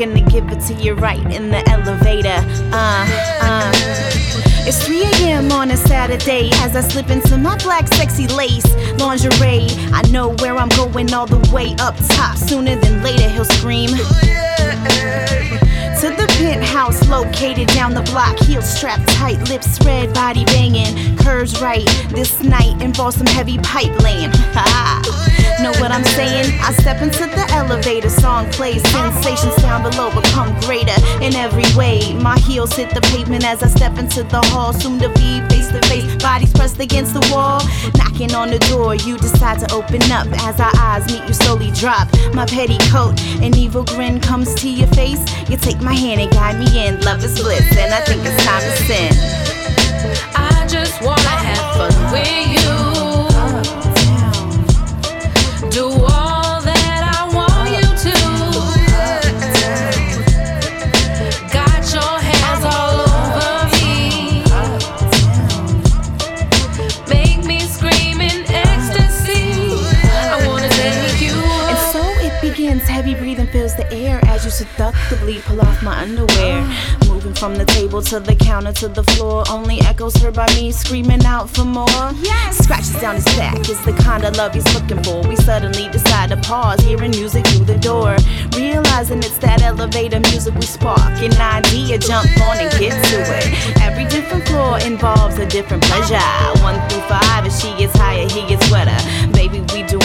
gonna give it to you right in the elevator. Uh, uh. It's 3 a.m. on a Saturday as I slip into my black sexy lace lingerie. I know where I'm going all the way up top. Sooner than later, he'll scream. To the penthouse located down the block, heels strapped tight, lips red, body banging, curves right. This night involves some heavy pipe laying. know what I'm saying? I step into the elevator, song plays, sensations down below become greater in every way. My heels hit the pavement as I step into the hall, soon to be face to face, bodies pressed against the wall. Knocking on the door, you decide to open up as our eyes meet. You slowly drop my petticoat, an evil grin comes to your face. You take my hand and guide me in, love is bliss, and I think it's time to sin. I just wanna have it. Heavy breathing fills the air as you seductively pull off my underwear. Moving from the table to the counter to the floor. Only echoes heard by me screaming out for more. Yes! Scratches down his back is the kind of love he's looking for. We suddenly decide to pause, hearing music through the door. Realizing it's that elevator music we spark. An idea, jump on and get to it. Every different floor involves a different pleasure. One through five, as she gets higher, he gets wetter.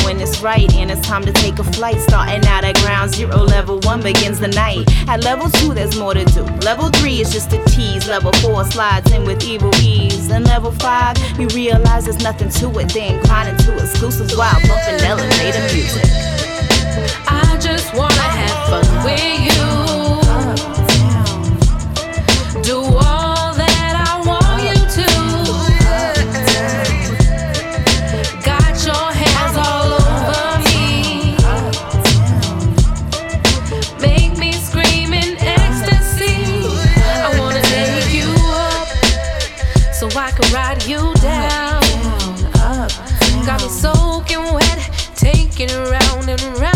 Baby, it's right, and it's time to take a flight. Starting out at ground zero, level one begins the night. At level two, there's more to do. Level three is just a tease. Level four slides in with evil ease. And level five, you realize there's nothing to it. Then grind to exclusives while bumping elevator. can ride you down. Up, down, up, down. Got me soaking wet, taking it round and round.